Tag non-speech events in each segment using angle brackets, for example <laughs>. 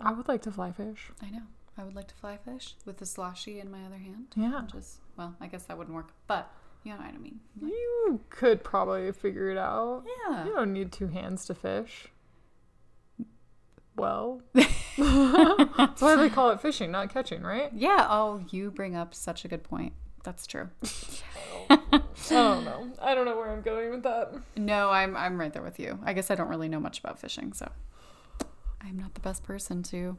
I would like to fly fish. I know. I would like to fly fish with the sloshy in my other hand. Yeah. Just well, I guess that wouldn't work, but you know what I mean. Like, You could probably figure it out. yeah. You don't need two hands to fish. Well, <laughs> that's why they call it fishing, not catching, right? Yeah. Oh, you bring up such a good point. That's true. <laughs> <laughs> I don't know. I don't know where I'm going with that. No, I'm I'm right there with you. I guess I don't really know much about fishing, so I'm not the best person to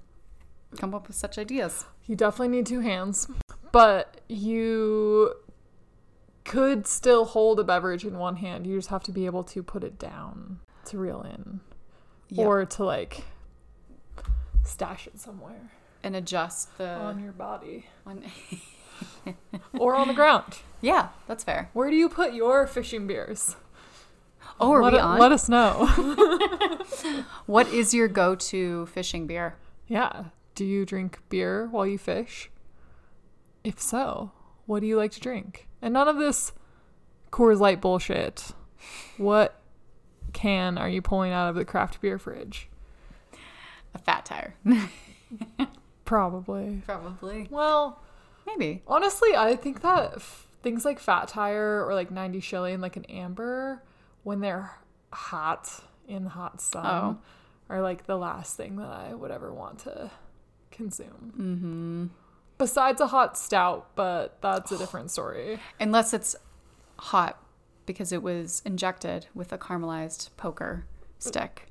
come up with such ideas. You definitely need two hands, but you could still hold a beverage in one hand. You just have to be able to put it down to reel in Yep. or to like stash it somewhere and adjust the on your body on- <laughs> or on the ground. Yeah, that's fair. Where do you put your fishing beers? Oh, are let, we on? let us know. <laughs> <laughs> What is your go-to fishing beer? yeah. Do you drink beer while you fish? If so, what do you like to drink? And none of this Coors Light bullshit. What can are you pulling out of the craft beer fridge? A fat tire. <laughs> Probably. Probably. Well, Maybe. honestly, I think that f- things like Fat Tire or like 90 Shilling, like an amber, when they're hot in the hot sun, Oh. are like the last thing that I would ever want to consume. Mm-hmm. Besides a hot stout, but that's a different story. <sighs> Unless it's hot because it was injected with a caramelized poker stick.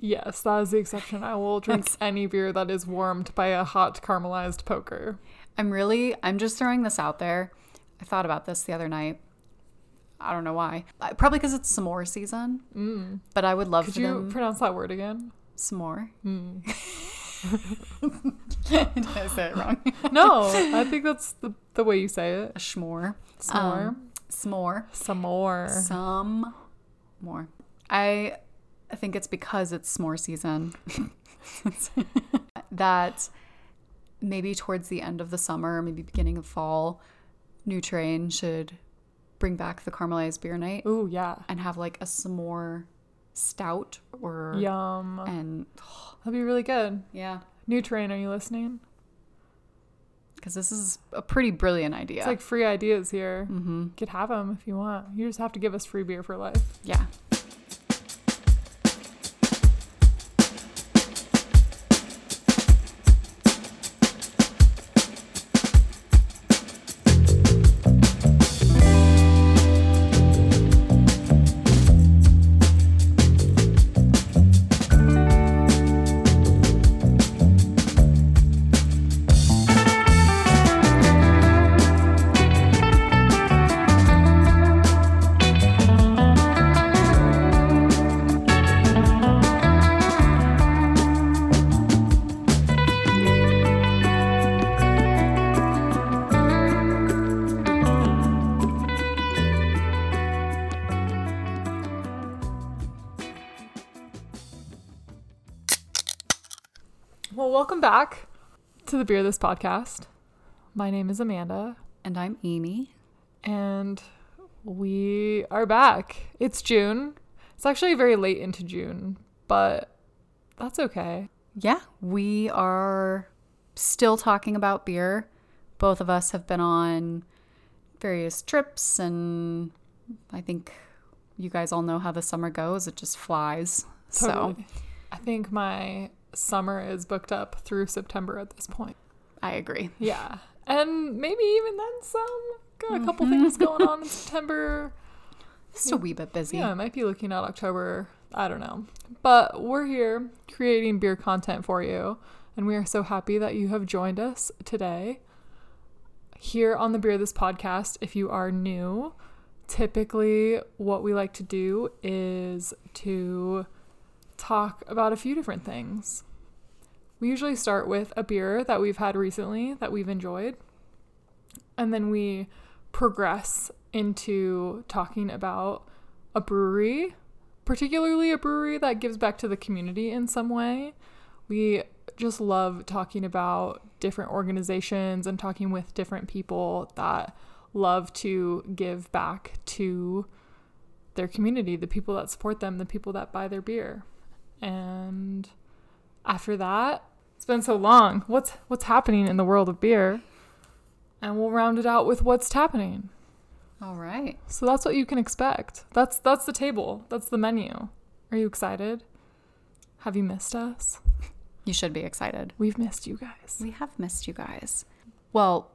Yes, that is the exception. I will drink any beer that is warmed by a hot caramelized poker. I'm really, I'm just throwing this out there. I thought about this the other night. I don't know why. Probably because it's s'more season. Mm. But I would love to. Could for you them pronounce that word again? s'more. Mm. <laughs> Did I say it wrong? <laughs> No, I think that's the, the way you say it. A schmore. S'more. Um, s'more. Some more. Some more. I I think it's because it's s'more season <laughs> that maybe towards the end of the summer, maybe beginning of fall, New Terrain should bring back the caramelized beer night Ooh, yeah. and have like a s'more stout or Yum. and <gasps> That'd be really good. yeah, New Terrain, are you listening? because this is a pretty brilliant idea. It's like free ideas here. mm-hmm. You could have them if you want. You just have to give us free beer for life. Yeah. Welcome back to the Beer This podcast. My name is Amanda, And I'm Amy. and we are back. It's June. It's actually very late into June, but that's okay. Yeah, we are still talking about beer. Both of us have been on various trips, and I think you guys all know how the summer goes. It just flies. So, I think my summer is booked up through September at this point. I agree. Yeah. And maybe even then some. Got a couple mm-hmm. things going on in <laughs> September. Just a wee bit busy. Yeah, I might be looking at October. I don't know. But we're here creating beer content for you. And we are so happy that you have joined us today. Here on the Beer This podcast, if you are new, typically what we like to do is to talk about a few different things. We usually start with a beer that we've had recently that we've enjoyed. And then we progress into talking about a brewery, particularly a brewery that gives back to the community in some way. We just love talking about different organizations and talking with different people that love to give back to their community, the people that support them, the people that buy their beer. And after that, It's been so long. What's what's happening in the world of beer? And we'll round it out with what's happening. All right. So that's what you can expect. That's that's the table. That's the menu. Are you excited? Have you missed us? You should be excited. We've missed you guys. We have missed you guys. Well,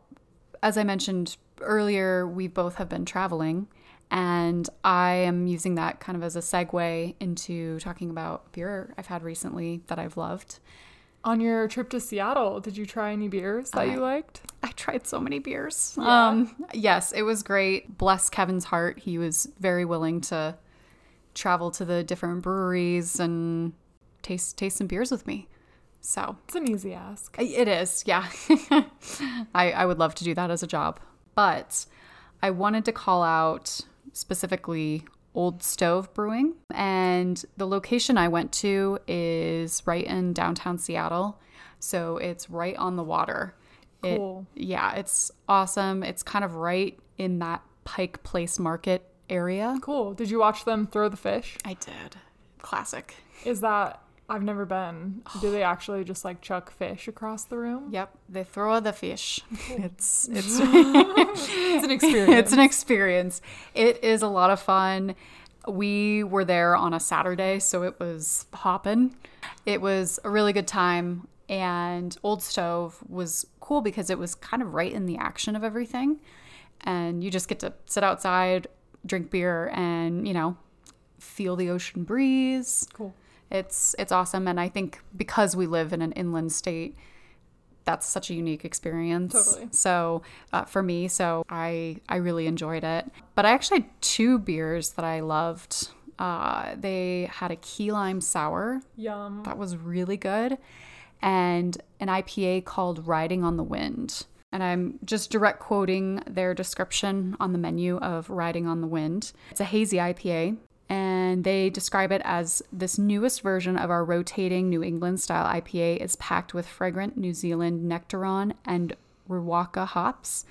as I mentioned earlier, we both have been traveling, and I am using that kind of as a segue into talking about beer I've had recently that I've loved. On your trip to Seattle, did you try any beers that I- you liked? I tried so many beers. Yeah. Um, yes, it was great. Bless Kevin's heart. He was very willing to travel to the different breweries and taste taste some beers with me. So It's an easy ask. it is, yeah. <laughs> I, I would love to do that as a job. But I wanted to call out specifically Old Stove Brewing. And the location I went to is right in downtown Seattle. So it's right on the water. It- Cool. yeah, it's awesome. It's kind of right in that Pike Place Market area. Cool. Did you watch them throw the fish? I did. Classic. Is that I've never been. Do they actually just like chuck fish across the room? Yep, they throw the fish. <laughs> It's it's <laughs> <laughs> It's an experience. it's an experience. It is a lot of fun. We were there on a Saturday, so it was hopping. It was a really good time, and Old Stove was cool because it was kind of right in the action of everything, and you just get to sit outside, drink beer, and you know, feel the ocean breeze. cool. It's it's awesome, and I think because we live in an inland state, that's such a unique experience. Totally. So uh, for me, so I I really enjoyed it. But I actually had two beers that I loved. Uh, they had a key lime sour Yum. that was really good, and an IPA called Riding on the Wind. And I'm just direct quoting their description on the menu of Riding on the Wind. It's a hazy IPA, and they describe it as this newest version of our rotating New England style IPA is packed with fragrant New Zealand Nectaron and Riwaka hops,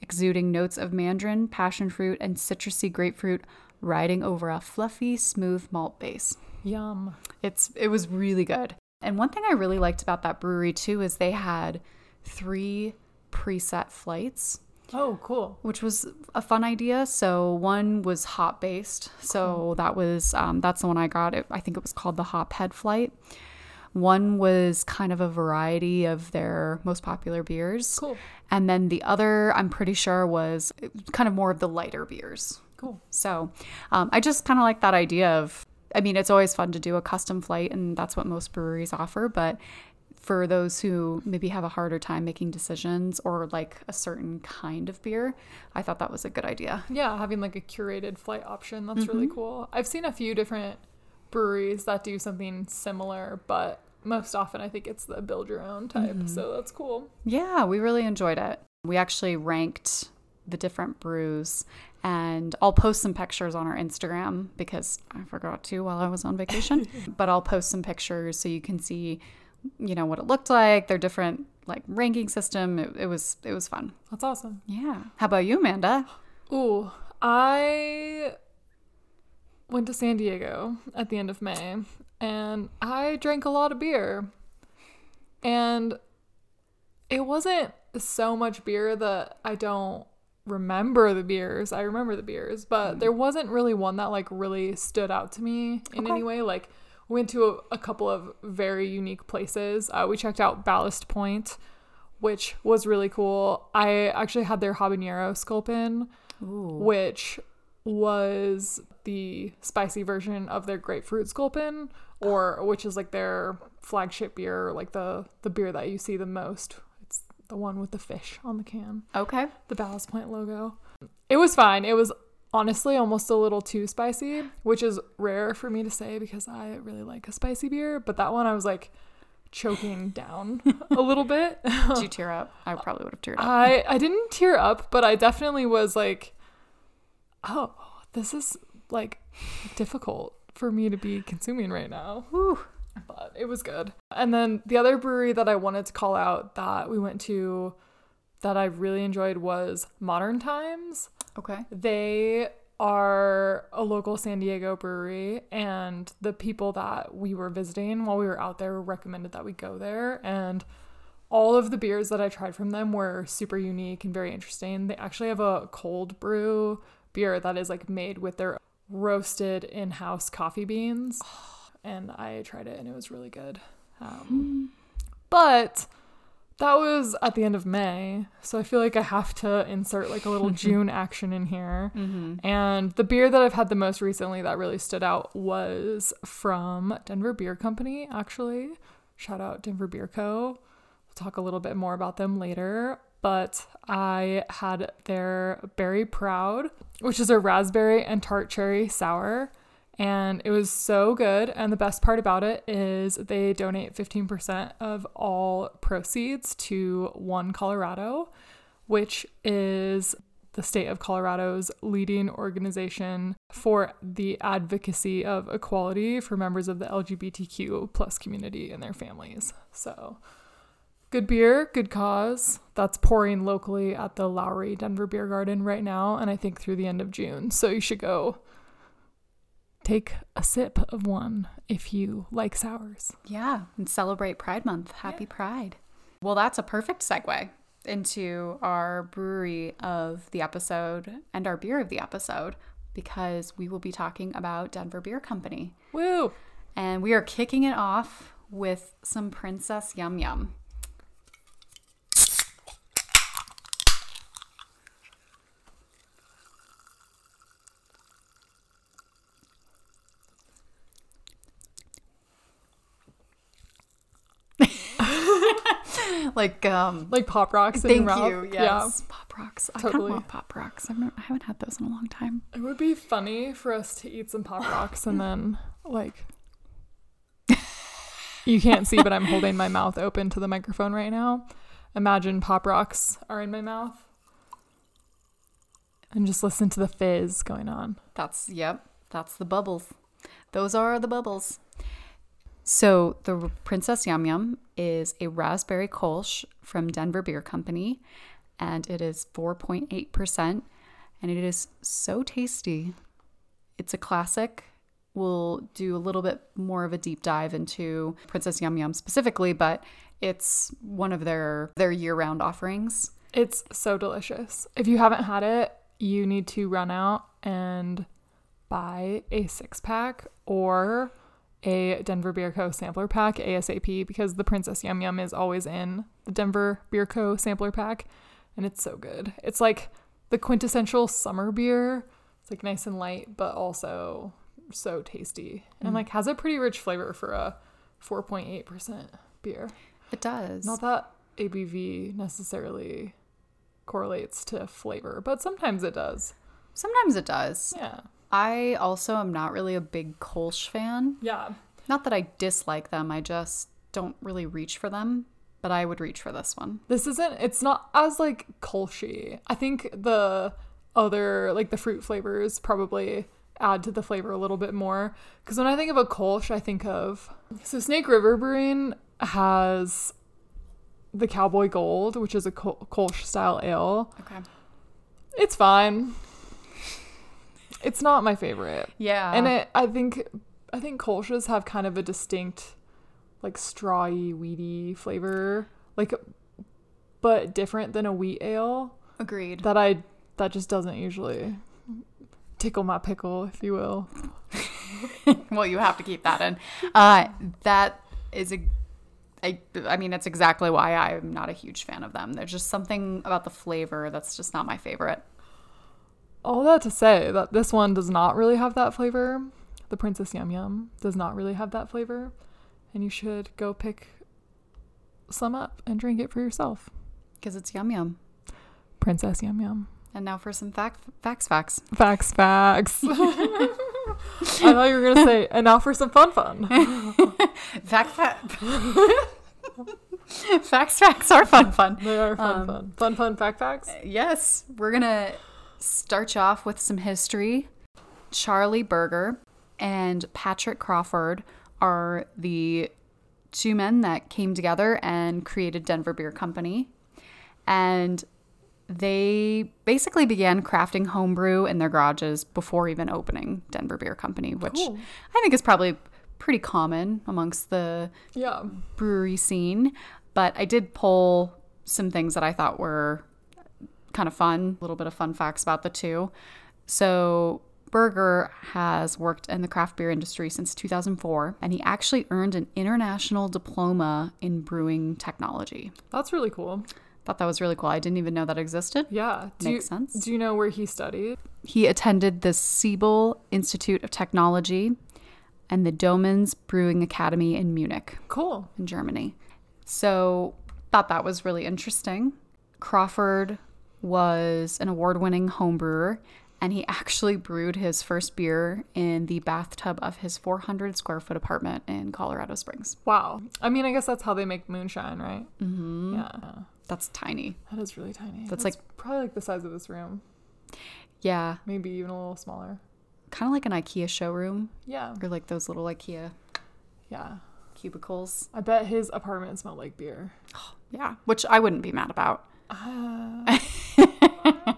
exuding notes of mandarin, passion fruit, and citrusy grapefruit, riding over a fluffy, smooth malt base. Yum. It's it was really good. And one thing I really liked about that brewery too is they had three preset flights, Oh, cool. which was a fun idea. So one was hop based. So that was um, that's the one I got. It, I think it was called the Hop Head flight. One was kind of a variety of their most popular beers. Cool. And then the other, I'm pretty sure, was kind of more of the lighter beers. Cool. So um, I just kind of like that idea of, I mean, it's always fun to do a custom flight, and that's what most breweries offer. But for those who maybe have a harder time making decisions or like a certain kind of beer, I thought that was a good idea. Yeah, having like a curated flight option. That's really Mm-hmm. cool. I've seen a few different breweries that do something similar, but most often I think it's the build your own type. Mm-hmm. So that's cool. Yeah, we really enjoyed it. We actually ranked the different brews, and I'll post some pictures on our Instagram because I forgot to while I was on vacation. <laughs> but I'll post some pictures so you can see, you know, what it looked like, their different like ranking system. It, it was it was fun. That's awesome. Yeah. How about you, Amanda? Ooh, I went to San Diego at the end of May and I drank a lot of beer. And it wasn't so much beer that I don't remember the beers. I remember the beers, but hmm. there wasn't really one that like really stood out to me in Okay. any way. Like went to a, a couple of very unique places. Uh, we checked out Ballast Point, which was really cool. I actually had their habanero sculpin, Ooh. which was the spicy version of their grapefruit sculpin, or which is like their flagship beer, like the the beer that you see the most. It's the one with the fish on the can, Okay. the Ballast Point logo. It was fine. It was honestly almost a little too spicy, which is rare for me to say because I really like a spicy beer. But that one I was like choking down <laughs> a little bit. Did you <laughs> tear up? I probably would have teared up. I I didn't tear up, but I definitely was like, oh, this is like difficult for me to be consuming right now. Whew. But it was good. And then the other brewery that I wanted to call out that we went to that I really enjoyed was Modern Times. Okay. They are a local San Diego brewery, and the people that we were visiting while we were out there recommended that we go there. And all of the beers that I tried from them were super unique and very interesting. They actually have a cold brew beer that is like made with their roasted in house coffee beans. <sighs> And I tried it and it was really good. Um, but that was at the end of May. So I feel like I have to insert like a little <laughs> June action in here. Mm-hmm. And the beer that I've had the most recently that really stood out was from Denver Beer Company, actually. Shout out Denver Beer Co. We'll talk a little bit more about them later. But I had their Berry Proud, which is a raspberry and tart cherry sour. And it was so good. And the best part about it is they donate 15% of all proceeds to One Colorado, which is the state of Colorado's leading organization for the advocacy of equality for members of the LGBTQ plus community and their families. So good beer, good cause. That's pouring locally at the Lowry Denver Beer Garden right now, and I think through the end of June. So you should go take a sip of one if you like sours. Yeah, and celebrate Pride Month. Happy Pride. Well, that's a perfect segue into our brewery of the episode and our beer of the episode because we will be talking about Denver Beer Company. Woo! And we are kicking it off with some Princess Yum Yum. <laughs> like um Like pop rocks in thank your you yes pop rocks i kind Totally. of want pop rocks I've not, i haven't had those in a long time It would be funny for us to eat some pop rocks and then like you can't see, but I'm holding my mouth open to the microphone right now. Imagine pop rocks are in my mouth. And just listen to the fizz going on. That's yep, that's the bubbles. Those are the bubbles. So the Princess Yum Yum is a raspberry kolsch from Denver Beer Company, and it is 4.8%, and it is so tasty. It's a classic. We'll do a little bit more of a deep dive into Princess Yum Yum specifically, but it's one of their their year-round offerings. It's so delicious. If you haven't had it, you need to run out and buy a six pack or a Denver Beer Co. sampler pack ASAP because the Princess Yum Yum is always in the Denver Beer Co. sampler pack and it's so good. It's like the quintessential summer beer. It's like nice and light, but also so tasty and mm. like has a pretty rich flavor for a 4.8% beer. It does. Not that ABV necessarily correlates to flavor, but sometimes it does. Sometimes it does. Yeah. I also am not really a big Kolsch fan. Yeah. Not that I dislike them, I just don't really reach for them, but I would reach for this one. This isn't it's not as like kolshy. I think the other like the fruit flavors probably add to the flavor a little bit more cuz when I think of a kolsch, I think of So Snake River Brewing has the Cowboy Gold, which is a Kol- kolsch style ale. Okay. It's fine. It's not my favorite. Yeah. and it i think i think kolsch's have kind of a distinct like strawy weedy flavor like but different than a wheat ale agreed. that i that just doesn't usually tickle my pickle if you will <laughs> well, you have to keep that in. Uh, that is a. I, I mean, that's exactly why I'm not a huge fan of them. There's just something about the flavor that's just not my favorite. All that to say that this one does not really have that flavor the princess yum yum does not really have that flavor and you should go pick some up and drink it for yourself Because it's yum yum. princess yum yum And now for some fact, facts, facts. Facts, facts. <laughs> <laughs> I thought you were gonna say, and now for some fun, fun. <laughs> Fact, fact. facts, facts are fun, fun. They are fun, Um, fun, fun, fun. Fact, facts. Yes, we're gonna start you off with some history. Charlie Berger and Patrick Crawford are the two men that came together and created Denver Beer Company. And they basically began crafting homebrew in their garages before even opening Denver Beer Company, which Cool. I think is probably pretty common amongst the Yeah. brewery scene. But I did pull some things that I thought were kind of fun, a little bit of fun facts about the two. So, Berger has worked in the craft beer industry since 2004, and he actually earned an international diploma in brewing technology. That's really cool. Thought that was really cool. I didn't even know that existed. Yeah. Do Makes you, sense. Do you know where he studied? He attended the Siebel Institute of Technology and the Doemens Brewing Academy in Munich. Cool. in Germany. So thought that was really interesting. Crawford was an award-winning home brewer and he actually brewed his first beer in the bathtub of his 400 square foot apartment in Colorado Springs. Wow. I mean, I guess that's how they make moonshine, right? Mm-hmm. Yeah. That's tiny. That is really tiny. That's like probably like the size of this room, Yeah, maybe even a little smaller. kind of like an IKEA showroom Yeah. or like those little IKEA Yeah. cubicles. I bet his apartment smelled like beer. <gasps> Yeah, which I wouldn't be mad about. I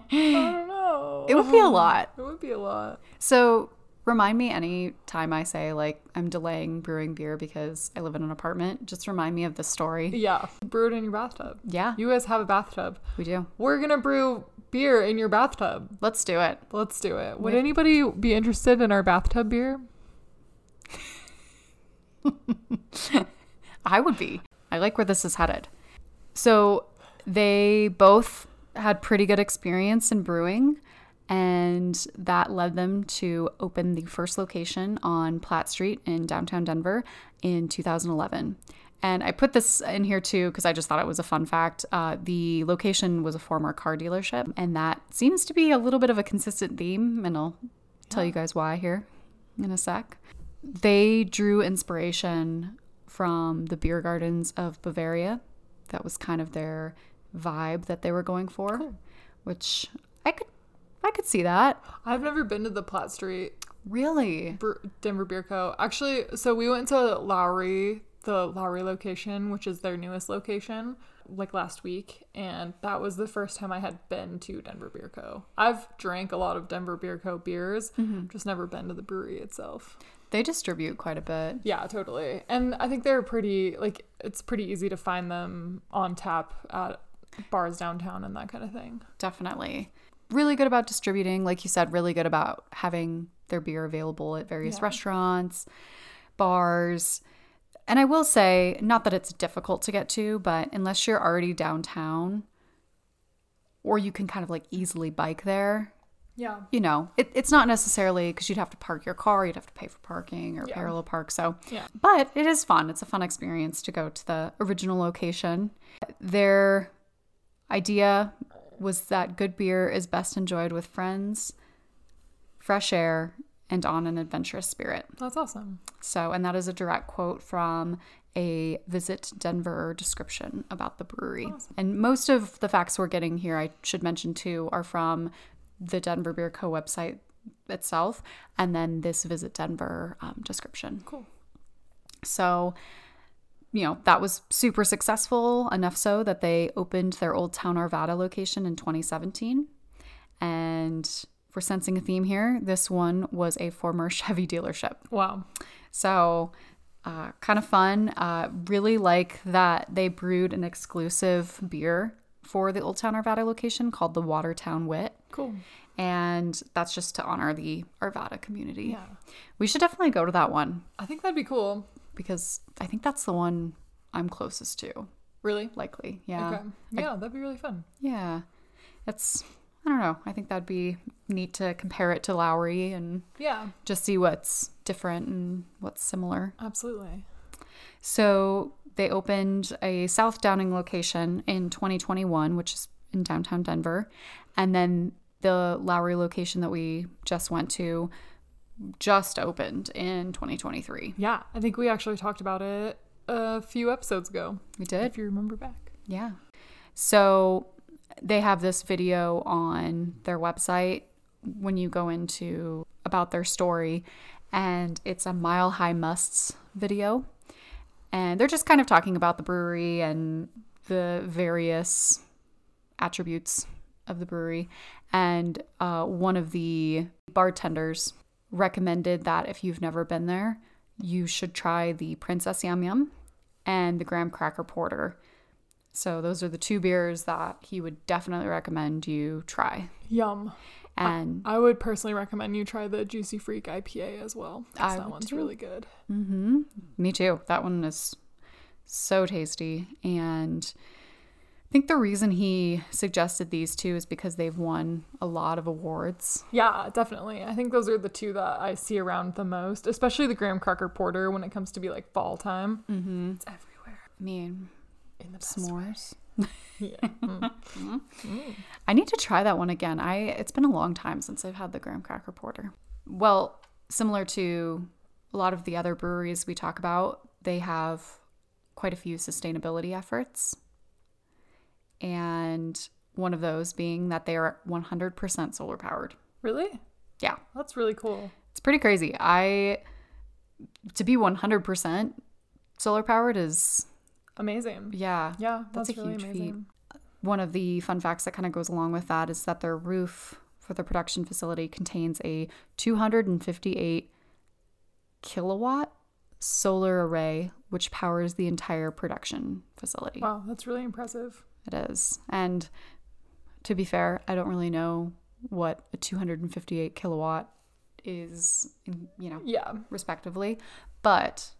don't know. It would be a um, lot. It would be a lot. So remind me any time I say like I'm delaying brewing beer because I live in an apartment. Just remind me of this story. Yeah. Brew it in your bathtub. Yeah, You guys have a bathtub. we do. We're gonna brew beer in your bathtub. Let's do it. Let's do it. Would anybody be interested in our bathtub beer? <laughs> I would be. I like where this is headed. So they both had pretty good experience in brewing, and that led them to open the first location on Platte Street in downtown Denver in 2011. And I put this in here too because I just thought it was a fun fact. Uh, the location was a former car dealership, and that seems to be a little bit of a consistent theme, and I'll tell you guys why here in a sec. They drew inspiration from the beer gardens of Bavaria. That was kind of their vibe that they were going for, Cool. which I could I could see that. I've never been to the Platte Street Really? Denver Beer Co. Actually, so we went to Lowry, the Lowry location, which is their newest location, like last week, and that was the first time I had been to Denver Beer Co. I've drank a lot of Denver Beer Co. beers, mm-hmm. just never been to the brewery itself. They distribute quite a bit. Yeah, totally. And I think they're pretty like it's pretty easy to find them on tap at bars downtown and that kind of thing. Definitely. Really good about distributing, like you said, really good about having their beer available at various Yeah. restaurants, bars. And I will say, not that it's difficult to get to, but unless you're already downtown or you can kind of like easily bike there, Yeah. you know, it, it's not necessarily because you'd have to park your car, you'd have to pay for parking or Yeah. parallel park. So, Yeah. but it is fun. It's a fun experience to go to the original location. Their idea was that good beer is best enjoyed with friends, fresh air, and on an adventurous spirit. That's awesome. So, and that is a direct quote from a Visit Denver description about the brewery. And most of the facts we're getting here, I should mention too, are from the Denver Beer Co. website itself, and then this Visit Denver um, description. Cool. So, you know, that was super successful, enough so that they opened their Old Town Arvada location in 2017. And we're sensing a theme here, this one was a former <laughs> Chevy dealership. Wow. So, uh, kind of fun. Uh, really like that they brewed an exclusive beer for the Old Town Arvada location called the Watertown Wit. Cool. And that's just to honor the Arvada community. Yeah. We should definitely go to that one I think that'd be cool. Because I think that's the one I'm closest to, Really? likely. Yeah. Okay. Yeah, that'd be really fun. Yeah. It's, I don't know. I think that'd be neat to compare it to Lowry and Yeah, just see what's different and what's similar. absolutely. So they opened a South Downing location in 2021, which is in downtown Denver. And then the Lowry location that we just went to just opened in 2023. Yeah, I think we actually talked about it a few episodes ago, We did? if you remember back. Yeah. So they have this video on their website when you go into about their story, and it's a Mile High Musts video. And they're just kind of talking about the brewery and the various attributes of the brewery, and uh, one of the bartenders recommended that if you've never been there, you should try the Princess Yum Yum and the Graham Cracker Porter. So those are the two beers that he would definitely recommend you try. Yum. And I would personally recommend you try the Juicy Freak IPA as well. I that one's too. really good. hmm Me too. That one is so tasty. And I think the reason he suggested these two is because they've won a lot of awards. Yeah, definitely. I think those are the two that I see around the most, especially the Graham Cracker Porter when it comes to be like fall time. Mm-hmm. It's everywhere I mean, in the s'mores. <laughs> Yeah. Mm. I need to try that one again. I it's been a long time since I've had the graham cracker porter. Well, similar to a lot of the other breweries we talk about, they have quite a few sustainability efforts. And one of those being that they are 100% solar powered. Really? Yeah, That's really cool. it's pretty crazy. I to be 100% solar powered is Amazing. yeah, Yeah, That's that's, a really huge feat. One of the fun facts that kind of goes along with that is that their roof for the production facility contains a 258 kilowatt solar array, which powers the entire production facility. Wow, that's really impressive. It is. And to be fair, I don't really know what a 258 kilowatt is, you know, Yeah. respectively. But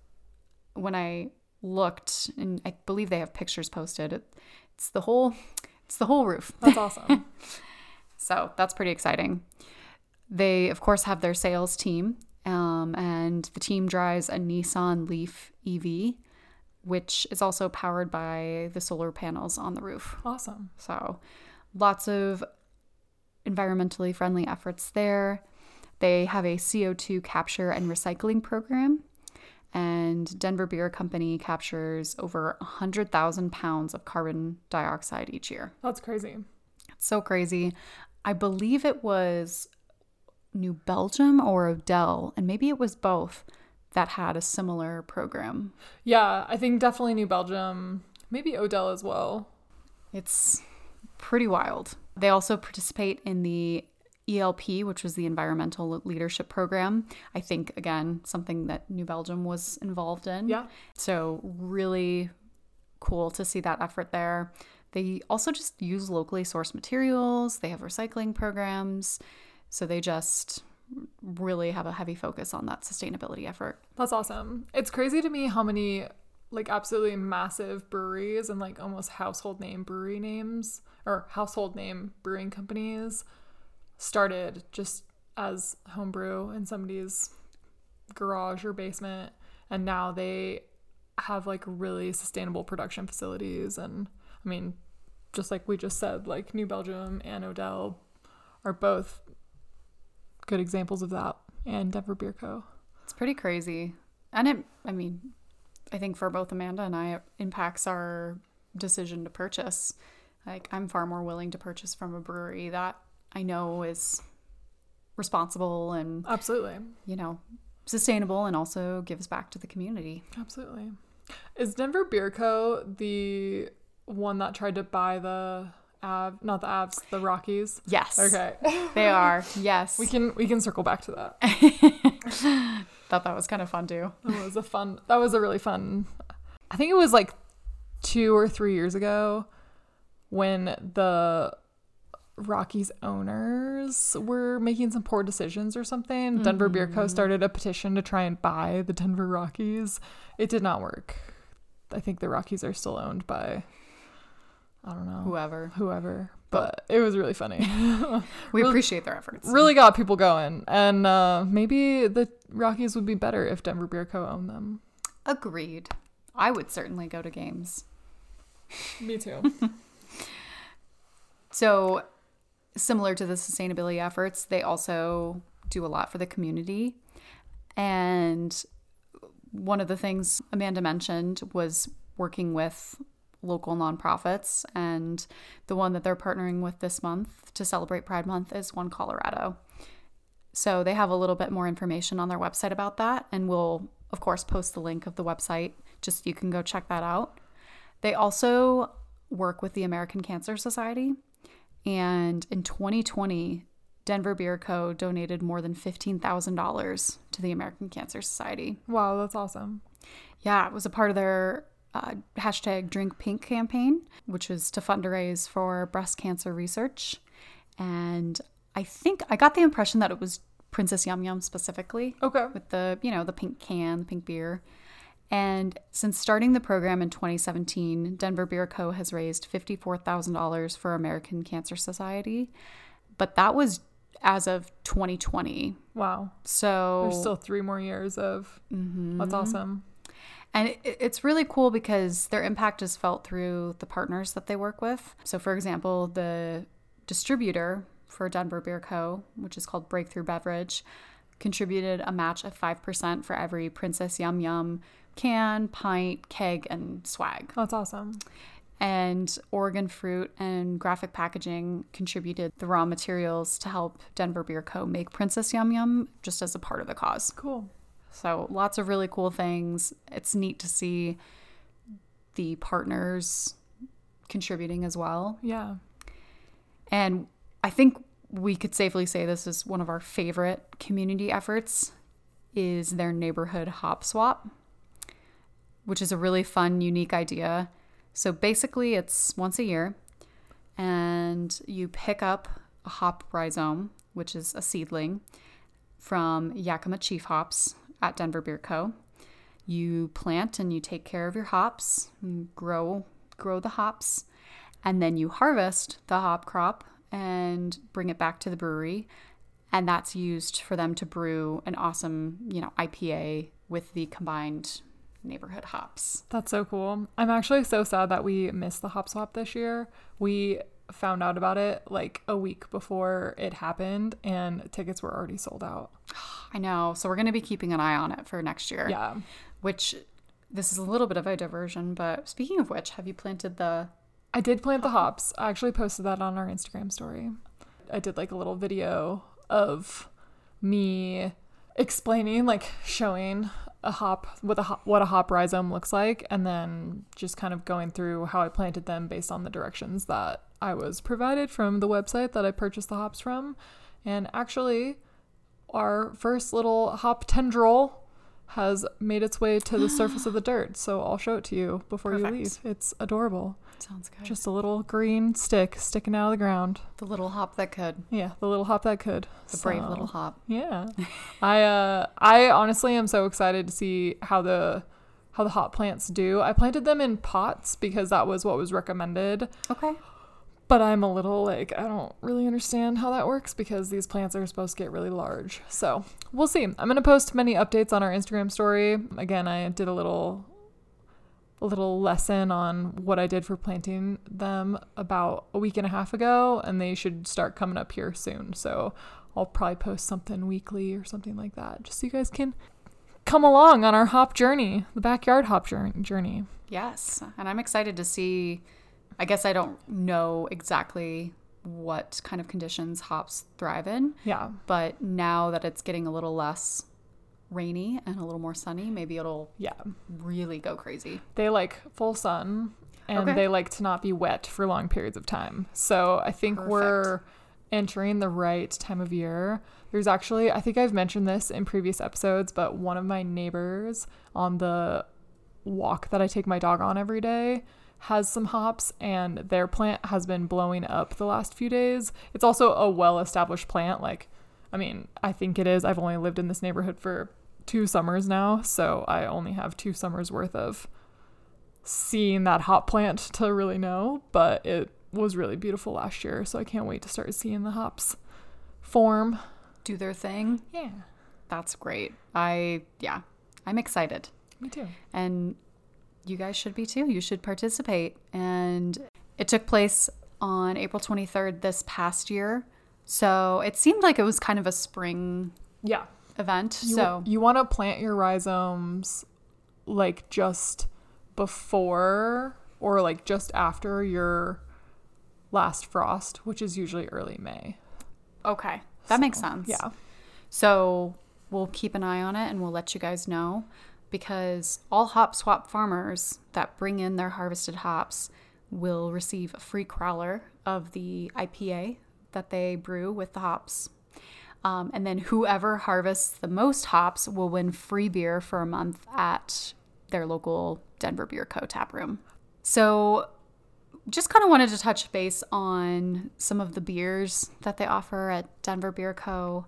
when I looked, and I believe they have pictures posted, it, it's the whole, it's the whole roof. That's awesome. <laughs> So that's pretty exciting. They, of course, have their sales team, um, and the team drives a Nissan Leaf EV, which is also powered by the solar panels on the roof. awesome. So lots of environmentally friendly efforts there. They have a CO2 capture and recycling program. And Denver Beer Company captures over 100,000 pounds of carbon dioxide each year. That's crazy. It's so crazy. I believe it was New Belgium or Odell, and maybe it was both that had a similar program. Yeah, I think definitely New Belgium, maybe Odell as well. It's pretty wild. They also participate in the ELP, which was the Environmental Leadership Program. I think, again, something that New Belgium was involved in. Yeah. So, really cool to see that effort there. They also just use locally sourced materials, they have recycling programs. So, they just really have a heavy focus on that sustainability effort. That's awesome. It's crazy to me how many like absolutely massive breweries and like almost household name brewery names or household name brewing companies started just as homebrew in somebody's garage or basement and now they have like really sustainable production facilities and I mean just like we just said like New Belgium and Odell are both good examples of that and Denver Beer Co. It's pretty crazy. And it, I mean, I think for both Amanda and I, it impacts our decision to purchase. Like, I'm far more willing to purchase from a brewery that I know is responsible and, Absolutely. you know, sustainable and also gives back to the community. Absolutely. Is Denver Beer Co. the one that tried to buy the Av, not the Avs, the Rockies? Yes. Okay. They are. <laughs> Yes. we can we can circle back to that. <laughs> Thought that was kind of fun too. That was a fun. That was a really fun. I think it was like two or three years ago when the Rockies owners were making some poor decisions or something. Denver Beer Co. Mm. started a petition to try and buy the Denver Rockies. It did not work. I think the Rockies are still owned by I don't know Whoever. whoever, but it was really funny. <laughs> We Really- appreciate their efforts. really got people going, and uh, maybe the Rockies would be better if Denver Beer Co. owned them. Agreed. I would certainly go to games. <laughs> Me too. So, similar to the sustainability efforts, they also do a lot for the community. And one of the things Amanda mentioned was working with local nonprofits. And the one that they're partnering with this month to celebrate Pride Month is One Colorado. So, they have a little bit more information on their website about that. And we'll, of course, post the link of the website just you can go check that out. They also work with the American Cancer Society And in 2020, Denver Beer Co. donated more than $15,000 to the American Cancer Society. Wow, that's awesome. Yeah, it was a part of their uh, hashtag Drink Pink campaign, which was to fundraise for breast cancer research. And I think I got the impression that it was Princess Yum Yum specifically Okay. with the, you know, the pink can, the pink beer. And since starting the program in 2017, Denver Beer Co. has raised $54,000 for American Cancer Society. But that was as of 2020. Wow. So There's still three more years of. That's awesome. And it's really cool because their impact is felt through the partners that they work with. So, for example, the distributor for Denver Beer Co., which is called Breakthrough Beverage, contributed a match of 5% for every Princess Yum Yum can, pint, keg, and swag. Oh, that's awesome. And Oregon Fruit and Graphic Packaging contributed the raw materials to help Denver Beer Co. make Princess Yum Yum just as a part of the cause. Cool. So lots of really cool things. It's neat to see the partners contributing as well. Yeah. And I think we could safely say this is one of our favorite community efforts is their neighborhood hop swap, which is a really fun, unique idea. So basically it's once a year and you pick up a hop rhizome, which is a seedling from Yakima Chief Hops at Denver Beer Co. You plant and you take care of your hops, grow grow the hops, and then you harvest the hop crop and bring it back to the brewery, and that's used for them to brew an awesome, you know, IPA with the combined neighborhood hops. That's so cool. I'm actually so sad that we missed the hop swap this year. We found out about it like a week before it happened, and tickets were already sold out. I know, so we're going to be keeping an eye on it for next year. Yeah. Which this is a little bit of a diversion, but speaking of which, have you planted the I did plant the oh. hops. I actually posted that on our Instagram story. I did like a little video of me explaining, like showing a hop what a hop, what a hop rhizome looks like, and then just kind of going through how I planted them based on the directions that I was provided from the website that I purchased the hops from. And actually, our first little hop tendril has made its way to the surface of the dirt. So I'll show it to you before Perfect. you leave. It's adorable. sounds good. Just a little green stick sticking out of the ground. the little hop that could. Yeah, the little hop that could. The brave little hop. Yeah. <laughs> I uh I honestly am so excited to see how the how the hop plants do. I planted them in pots because that was what was recommended. Okay. But I'm a little like I don't really understand how that works because these plants are supposed to get really large. So we'll see. I'm gonna post many updates on our Instagram story. Again, I did a little a little lesson on what I did for planting them about a week and a half ago, and they should start coming up here soon. So I'll probably post something weekly or something like that, just so you guys can come along on our hop journey, the backyard hop journey. Yes. And I'm excited to see. I guess I don't know exactly what kind of conditions hops thrive in, Yeah, but now that it's getting a little less rainy and a little more sunny, maybe it'll yeah. really go crazy. They like full sun and Okay. they like to not be wet for long periods of time. So I think we're entering the right time of year. There's actually, I think I've mentioned this in previous episodes, but one of my neighbors on the walk that I take my dog on every day has some hops and their plant has been blowing up the last few days. It's also a well established plant. Like, I mean, I think it is. I've only lived in this neighborhood for two summers now, so I only have two summers worth of seeing that hop plant <laughs> to really know, but it was really beautiful last year, so I can't wait to start seeing the hops form. Do their thing. Yeah, That's great. I, yeah, I'm excited. me too. and you guys should be too. You should participate. And it took place on April 23rd this past year. So it seemed like it was kind of a spring Yeah. event. You, so you want to plant your rhizomes like just before or like just after your last frost, which is usually early May. okay, that makes sense. Yeah. So we'll keep an eye on it and we'll let you guys know because all hop swap farmers that bring in their harvested hops will receive a free crowler of the IPA that they brew with the hops. Um, and then whoever harvests the most hops will win free beer for a month at their local Denver Beer Co. tap room. So, just kind of wanted to touch base on some of the beers that they offer at Denver Beer Co.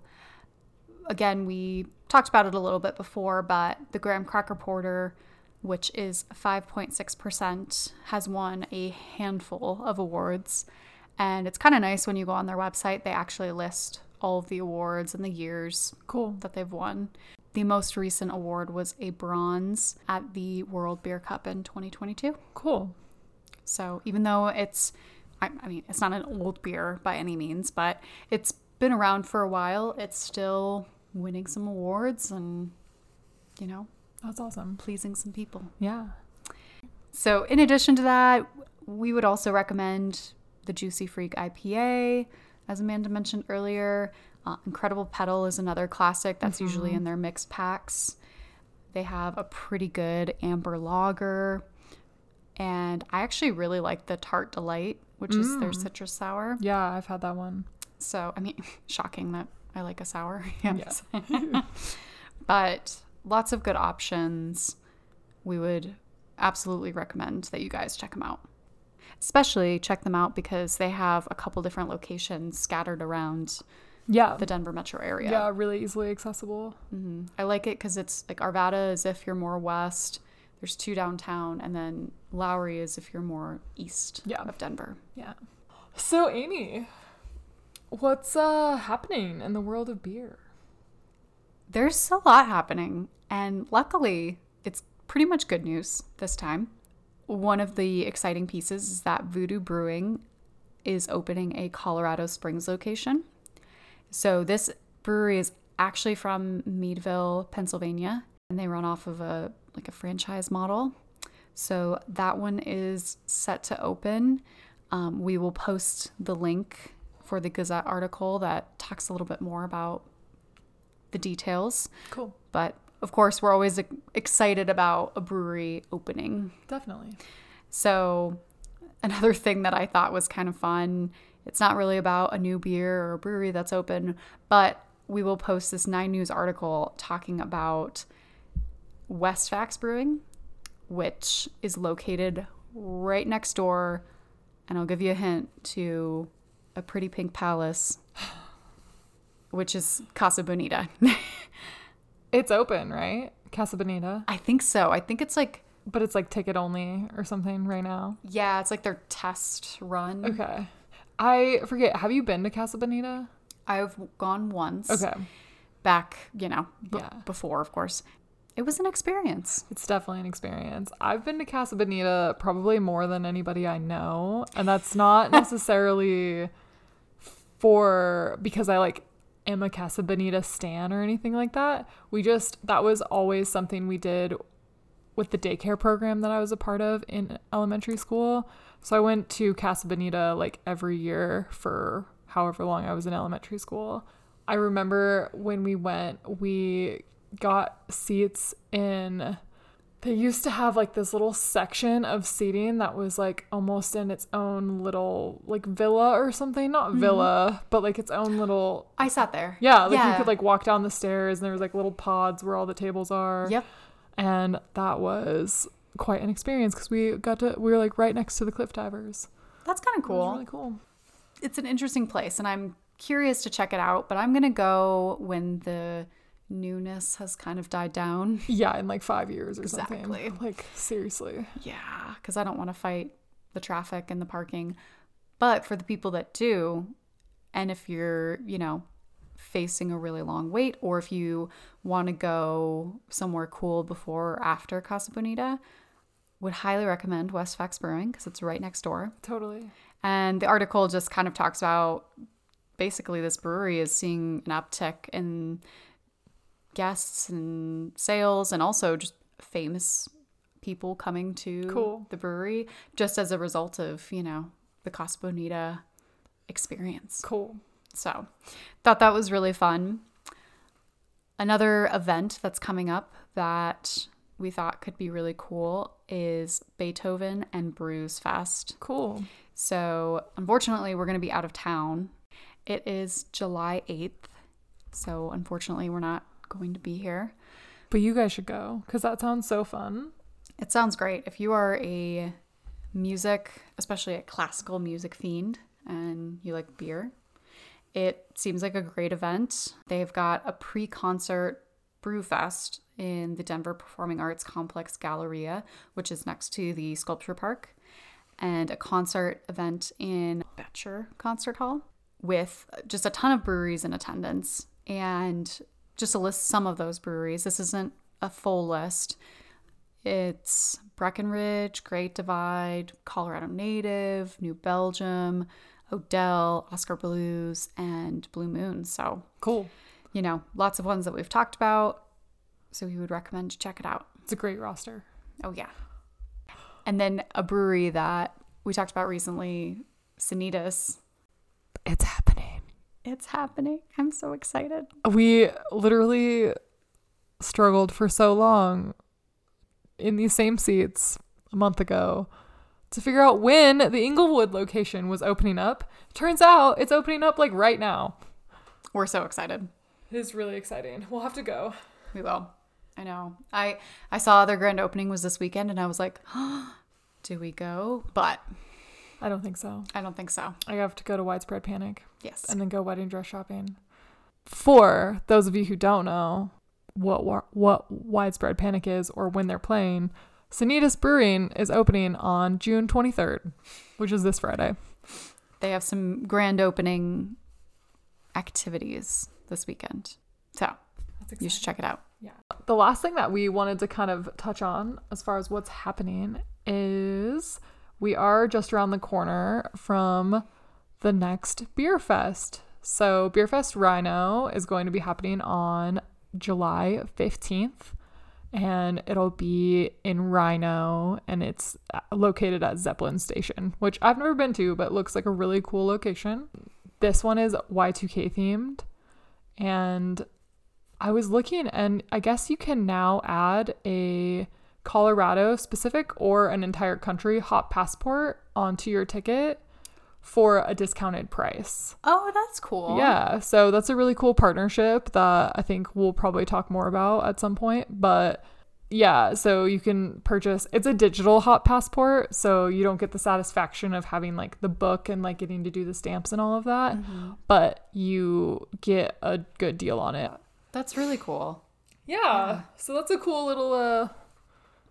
Again, we talked about it a little bit before, but the Graham Cracker Porter, which is 5.6%, has won a handful of awards. And it's kind of nice when you go on their website, they actually list all of the awards and the years Cool. that they've won. The most recent award was a bronze at the World Beer Cup in 2022. Cool. So even though it's, I, I mean, it's not an old beer by any means, but it's been around for a while. It's still winning some awards and, you know, That's awesome. pleasing some people. Yeah. So, in addition to that, we would also recommend the Juicy Freak IPA, as Amanda mentioned earlier. Uh, Incredible Pedal is another classic that's usually in their mixed packs. They have a pretty good amber lager. And I actually really like the Tart Delight, which is their citrus sour. Yeah, I've had that one. So, I mean, <laughs> shocking that I like a sour. <laughs> Yes. <laughs> but lots of good options. We would absolutely recommend that you guys check them out. Especially check them out because they have a couple different locations scattered around Yeah. the Denver metro area. yeah, really easily accessible. hmm I like it because it's like Arvada is if you're more west, there's two downtown, and then Lowry is if you're more east Yeah. of Denver. Yeah. So, Amy, what's uh happening in the world of beer? There's a lot happening, and luckily, it's pretty much good news this time. One of the exciting pieces is that Voodoo Brewing is opening a Colorado Springs location. So, this brewery is actually from Meadville, Pennsylvania, and they run off of a like a franchise model. So, that one is set to open. Um, we will post the link for the Gazette article that talks a little bit more about the details. Cool. But of course, we're always excited about a brewery opening. Definitely. So, another <laughs> thing that I thought was kind of fun, it's not really about a new beer or a brewery that's open, but we will post this Nine News article talking about Westfax Brewing, which is located right next door. And I'll give you a hint to a pretty pink palace, <sighs> which is Casa Bonita. <laughs> It's open, right? Casa Bonita. I think so. I think it's like But it's like ticket only or something right now. Yeah, it's like their test run. Okay. I forget. Have you been to Casa Bonita? I've gone once. Okay. Back, you know, b- Yeah. before, of course. It was an experience. It's definitely an experience. I've been to Casa Bonita probably more than anybody I know. And that's not <laughs> necessarily for because I like am a Casa Bonita stan or anything like that. We just, that was always something we did with the daycare program that I was a part of in elementary school. So I went to Casa Bonita like every year for however long I was in elementary school. I remember when we went, we got seats in they used to have like this little section of seating that was like almost in its own little like villa or something. Not mm-hmm. villa, but like its own little I sat there. yeah, like you could like walk down the stairs and there was like little pods where all the tables are. Yep. And that was quite an experience because we got to we were like right next to the cliff divers. That's kind of cool. really cool. It's an interesting place, and I'm curious to check it out, but I'm going to go when the newness has kind of died down. <laughs> Yeah, in like five years or Exactly. something. <laughs> Like seriously. Yeah, because I don't want to fight the traffic and the parking. But for the people that do, and if you're, you know, facing a really long wait, or if you want to go somewhere cool before or after Casa Bonita, would highly recommend Westfax Brewing because it's right next door. Totally. And the article just kind of talks about basically this brewery is seeing an uptick in guests and sales and also just famous people coming to Cool. the brewery just as a result of, you know, the Casa Bonita experience. Cool. So, thought that was really fun. Another event that's coming up that we thought could be really cool is Beethoven and Brews Fest. Cool. So, unfortunately, we're going to be out of town. It is July 8th. So, unfortunately, we're not going to be here. But you guys should go because that sounds so fun. It sounds great. If you are a music, especially a classical music fiend, and you like beer, it seems like a great event. They've got a pre concert brew fest in the Denver Performing Arts Complex Galleria, which is next to the Sculpture Park, and a concert event in Boettcher Concert Hall with just a ton of breweries in attendance. And just to list some of those breweries, this isn't a full list. It's Breckenridge, Great Divide, Colorado Native, New Belgium, Odell, Oskar Blues, and Blue Moon. So, Cool. you know, lots of ones that we've talked about. So, we would recommend to check it out. It's a great roster. Oh, yeah. And then a brewery that we talked about recently, Sanitas. It's happening. It's happening. I'm so excited. We literally struggled for so long in these same seats a month ago to figure out when the Englewood location was opening up. Turns out it's opening up like right now. We're so excited. It is really exciting. We'll have to go. We will. I know. I I saw their grand opening was this weekend and I was like, <gasps> do we go? But I don't think so. I don't think so. I have to go to Widespread Panic Yes. and then go wedding dress shopping. For those of you who don't know what what Widespread Panic is or when they're playing, Sanitas Brewing is opening on June 23rd, which is this Friday. They have some grand opening activities this weekend. So you should check it out. Yeah. The last thing that we wanted to kind of touch on as far as what's happening is we are just around the corner from the next Beer Fest. So, Beer Fest RiNo is going to be happening on July 15th and it'll be in RiNo and it's uh, located at Zeppelin Station, which I've never been to but looks like a really cool location. This one is Y2K themed and I was looking, and I guess you can now add a Colorado specific or an entire country hop passport onto your ticket for a discounted price. Oh, that's cool. Yeah, so that's a really cool partnership that I think we'll probably talk more about at some point. But yeah, so you can purchase it's a digital hop passport, so you don't get the satisfaction of having like the book and like getting to do the stamps and all of that, but you get a good deal on it. That's really cool. Yeah. So that's a cool little uh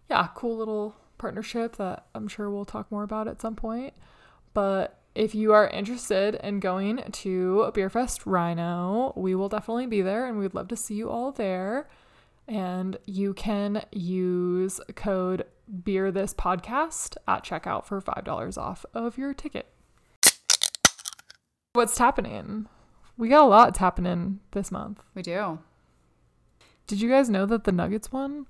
yeah, cool little partnership that I'm sure we'll talk more about at some point. But if you are interested in going to Beerfest RiNo, we will definitely be there and we'd love to see you all there. And you can use code beer this podcast at checkout for $5 off of your ticket. What's happening? We got a lot happening this month. We do. Did you guys know that the Nuggets won?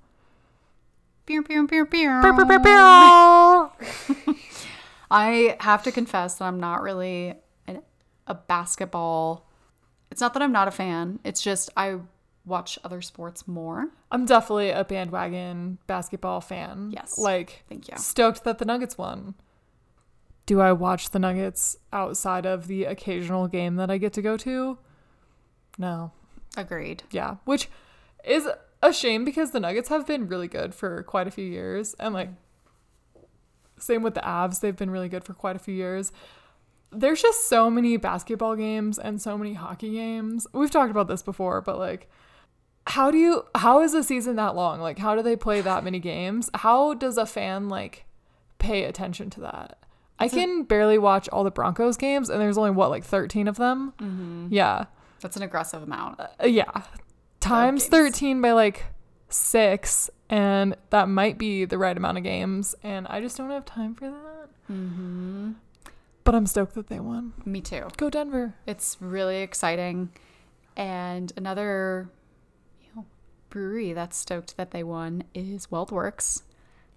<laughs> I have to confess that I'm not really an, a basketball. It's not that I'm not a fan. It's just I watch other sports more. I'm definitely a bandwagon basketball fan. Yes. Like, Thank you. stoked that the Nuggets won. Do I watch the Nuggets outside of the occasional game that I get to go to? No. Agreed. Yeah. Which is a shame because the Nuggets have been really good for quite a few years. And, like, same with the Avs, they've been really good for quite a few years. There's just so many basketball games and so many hockey games. We've talked about this before, but like how do you how is a season that long? Like how do they play that many games? How does a fan like pay attention to that? I can barely watch all the Broncos games and there's only what like 13 of them. Mm-hmm. Yeah. That's an aggressive amount. Uh, yeah. Times games. 13 by like 6 and that might be the right amount of games and I just don't have time for that. Mm-hmm. But I'm stoked that they won. Me too. Go Denver. It's really exciting. And another you know, brewery that's stoked that they won is WeldWerks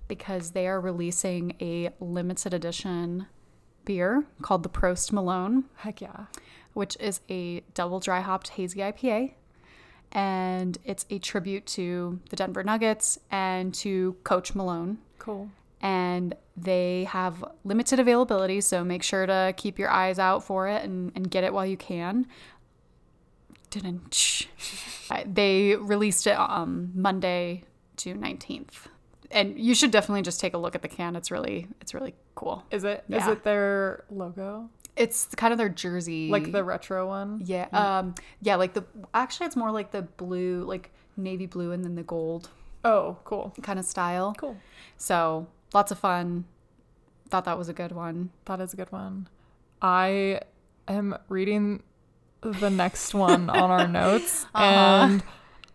because they are releasing a limited edition beer called the Prost Malone, Heck yeah. which is a double dry hopped hazy IPA. And it's a tribute to the Denver Nuggets and to Coach Malone. Cool. and they have limited availability, so make sure to keep your eyes out for it and, and get it while you can. Didn't <laughs> they released it um Monday, June nineteenth, and you should definitely just take a look at the can. It's really it's really cool. Is it? Is Yeah. it their logo? It's kind of their jersey, Like the retro one? yeah um yeah like the actually it's more like the blue like navy blue and then the gold Oh, cool. kind of style. Cool. So lots of fun. Thought that was a good one. That is a good one. I am reading the next one on our <laughs> notes and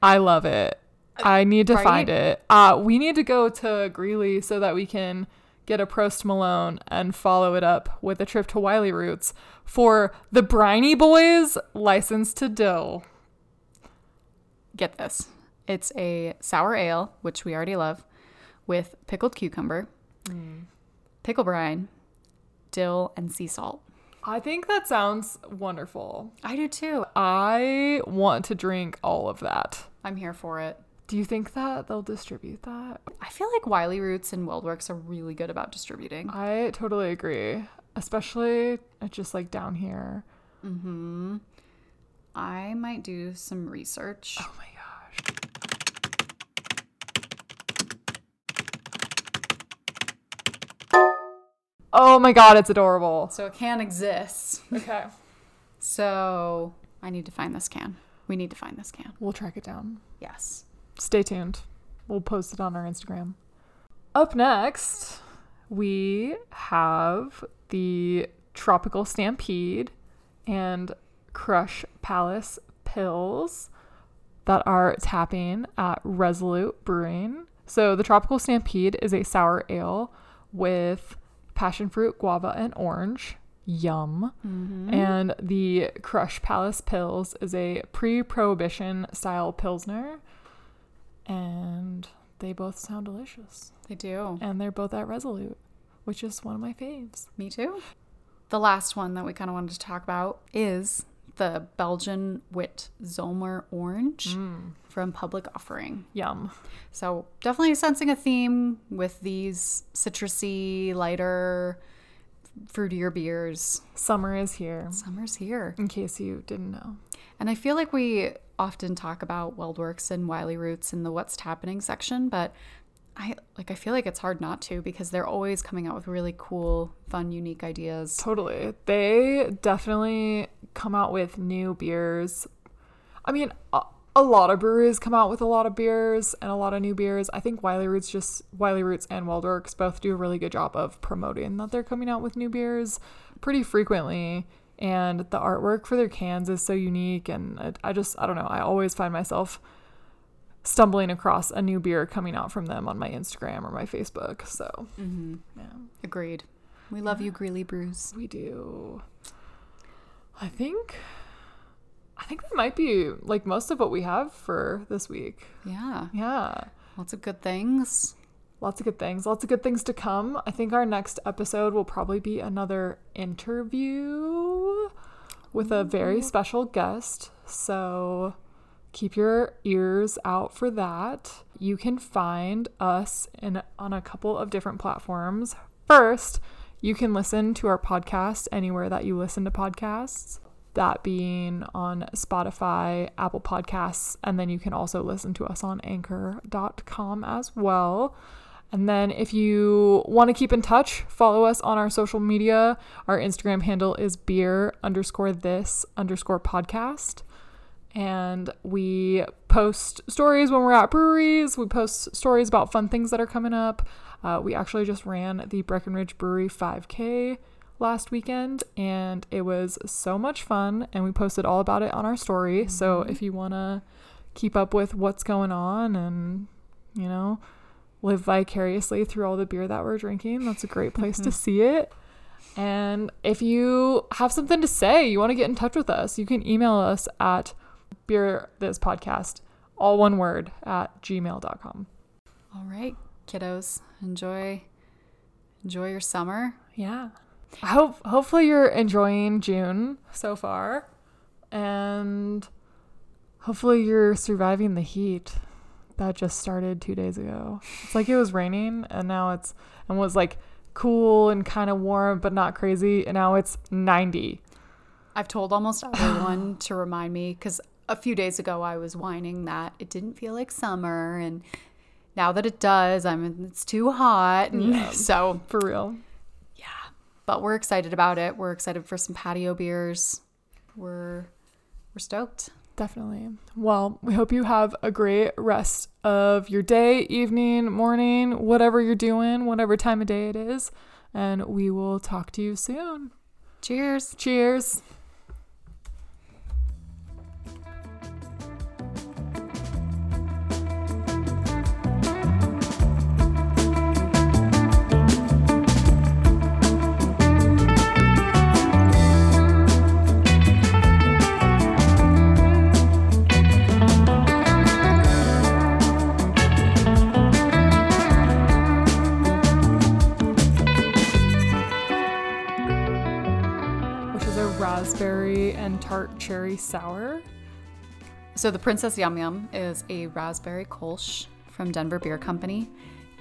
I love it. I need to Right? find it. Uh, we need to go to Greeley so that we can get a Prost Malone and follow it up with a trip to Wiley Roots for the Briny Boys license to dill. Get this. It's a sour ale, which we already love, with pickled cucumber, hmm. pickle brine, dill, and sea salt. I think that sounds wonderful. I do too. I want to drink all of that. I'm here for it. Do you think that they'll distribute that? I feel like Wiley Roots and WeldWerks are really good about distributing. I totally agree. Especially just like down here. Mm-hmm. I might do some research. Oh my gosh. Oh my god, it's adorable. So a can exists. Okay. <laughs> So I need to find this can. We need to find this can. We'll track it down. Yes. Stay tuned. We'll post it on our Instagram. Up next, we have the Tropical Stampede and Crush Palace Pils that are tapping at Resolute Brewing. So, the Tropical Stampede is a sour ale with passion fruit, guava, and orange. Yum. Mm-hmm. And the Crush Palace Pils is a pre prohibition style Pilsner. And they both sound delicious. They do. And they're both at Resolute, which is one of my faves. Me too. The last one that we kind of wanted to talk about is the Belgian Wit Zomer Orange mm. from Public Offering. Yum. So definitely sensing a theme with these citrusy, lighter, fruitier beers. Summer is here, Summer's here. in case you didn't know. And I feel like we often talk about WeldWerks and Wiley Roots in the What's Happening section, but I like I feel like it's hard not to because they're always coming out with really cool, fun, unique ideas. Totally. They definitely come out with new beers. I mean, uh, a, lot of breweries come out with a lot of beers and a lot of new beers. I think Wiley Roots just Wiley Roots and WeldWerks both do a really good job of promoting that they're coming out with new beers pretty frequently. And the artwork for their cans is so unique, and I, I just I don't know. I always find myself stumbling across a new beer coming out from them on my Instagram or my Facebook. So Mm-hmm. yeah. Agreed. We love you, Greeley Brews. We do. I think I think that might be like most of what we have for this week. Yeah, Yeah. lots of good things. Lots of good things. Lots of good things to come. I think our next episode will probably be another interview with a very special guest. So keep your ears out for that. You can find us in on a couple of different platforms. First, you can listen to our podcast anywhere that you listen to podcasts. That being on Spotify, Apple Podcasts, and then you can also listen to us on anchor.com as well. And then if you want to keep in touch, follow us on our social media. Our Instagram handle is beer underscore this underscore podcast. And we post stories when we're at breweries. We post stories about fun things that are coming up. Uh, we actually just ran the Breckenridge Brewery 5K last weekend, and it was so much fun. And we posted all about it on our story. So mm-hmm. if you want to keep up with what's going on and, you know, live vicariously through all the beer that we're drinking. That's a great place to mm-hmm. see it. And if you have something to say, you want to get in touch with us, you can email us at beer this podcast, all one word, at gmail.com. All right, kiddos, enjoy enjoy your summer. Yeah. I hope hopefully you're enjoying June so far. And hopefully you're surviving the heat. that just started two days ago. It's like it was raining and now it's and was like cool and kind of warm but not crazy and now it's 90. I've told almost everyone <sighs> to remind me because a few days ago I was whining that it didn't feel like summer, and now that it does, I'm it's too hot. And Yeah. <laughs> so, For real. But we're excited about it. We're excited for some patio beers. We're we're stoked. Definitely. Well, we hope you have a great rest of your day, evening, morning, whatever you're doing, whatever time of day it is. And we will talk to you soon. Cheers. Cheers. Tart cherry sour. So the Princess Yum Yum is a raspberry kolsch from Denver Beer Company.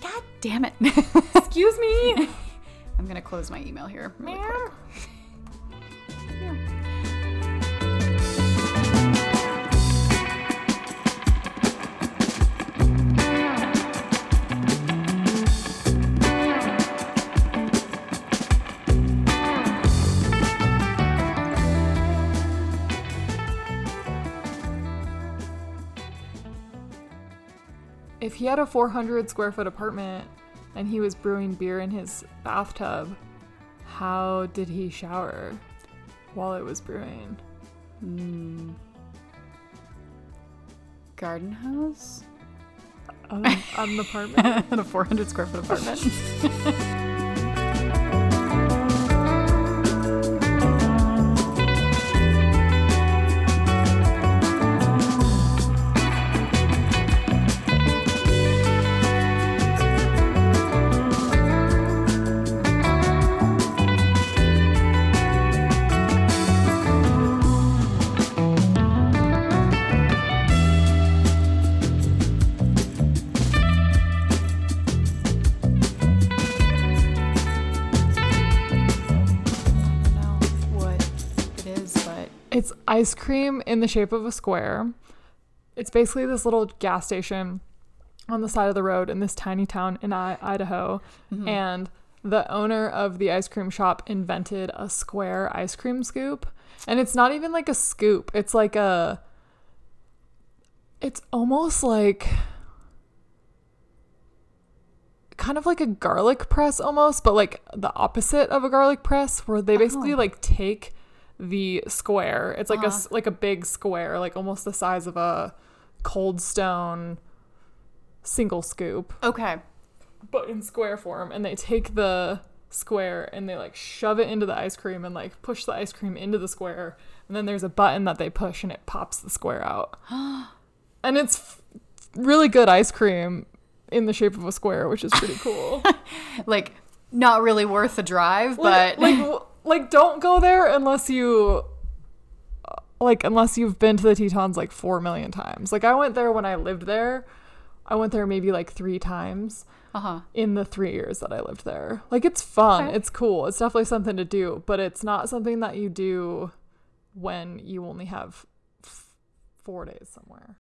God damn it. <laughs> Excuse me. I'm gonna close my email here. really If he had a 400 square foot apartment and he was brewing beer in his bathtub, how did he shower while it was brewing? Hmm. Garden house? On, on an apartment? <laughs> in a 400 square foot apartment. <laughs> It's ice cream in the shape of a square. It's basically this little gas station on the side of the road in this tiny town in I- Idaho. Mm-hmm. And the owner of the ice cream shop invented a square ice cream scoop. And it's not even like a scoop, it's like a. It's almost like. Kind of like a garlic press almost, but like the opposite of a garlic press, where they basically Oh. like take the square. It's like a Uh-huh. s- like a big square, like almost the size of a cold stone single scoop, okay. but in square form. And they take the square and they like shove it into the ice cream and like push the ice cream into the square. And then there's a button that they push and it pops the square out. <gasps> and it's f- really good ice cream in the shape of a square, which is pretty cool. <laughs> Like, not really worth the drive, but like <laughs> like don't go there unless you like unless you've been to the Tetons like 4 million times. Like I went there when I lived there. I went there maybe like 3 times uh huh. in the 3 years that I lived there. Like it's fun, Okay. it's cool. It's definitely something to do, but it's not something that you do when you only have f- 4 days somewhere.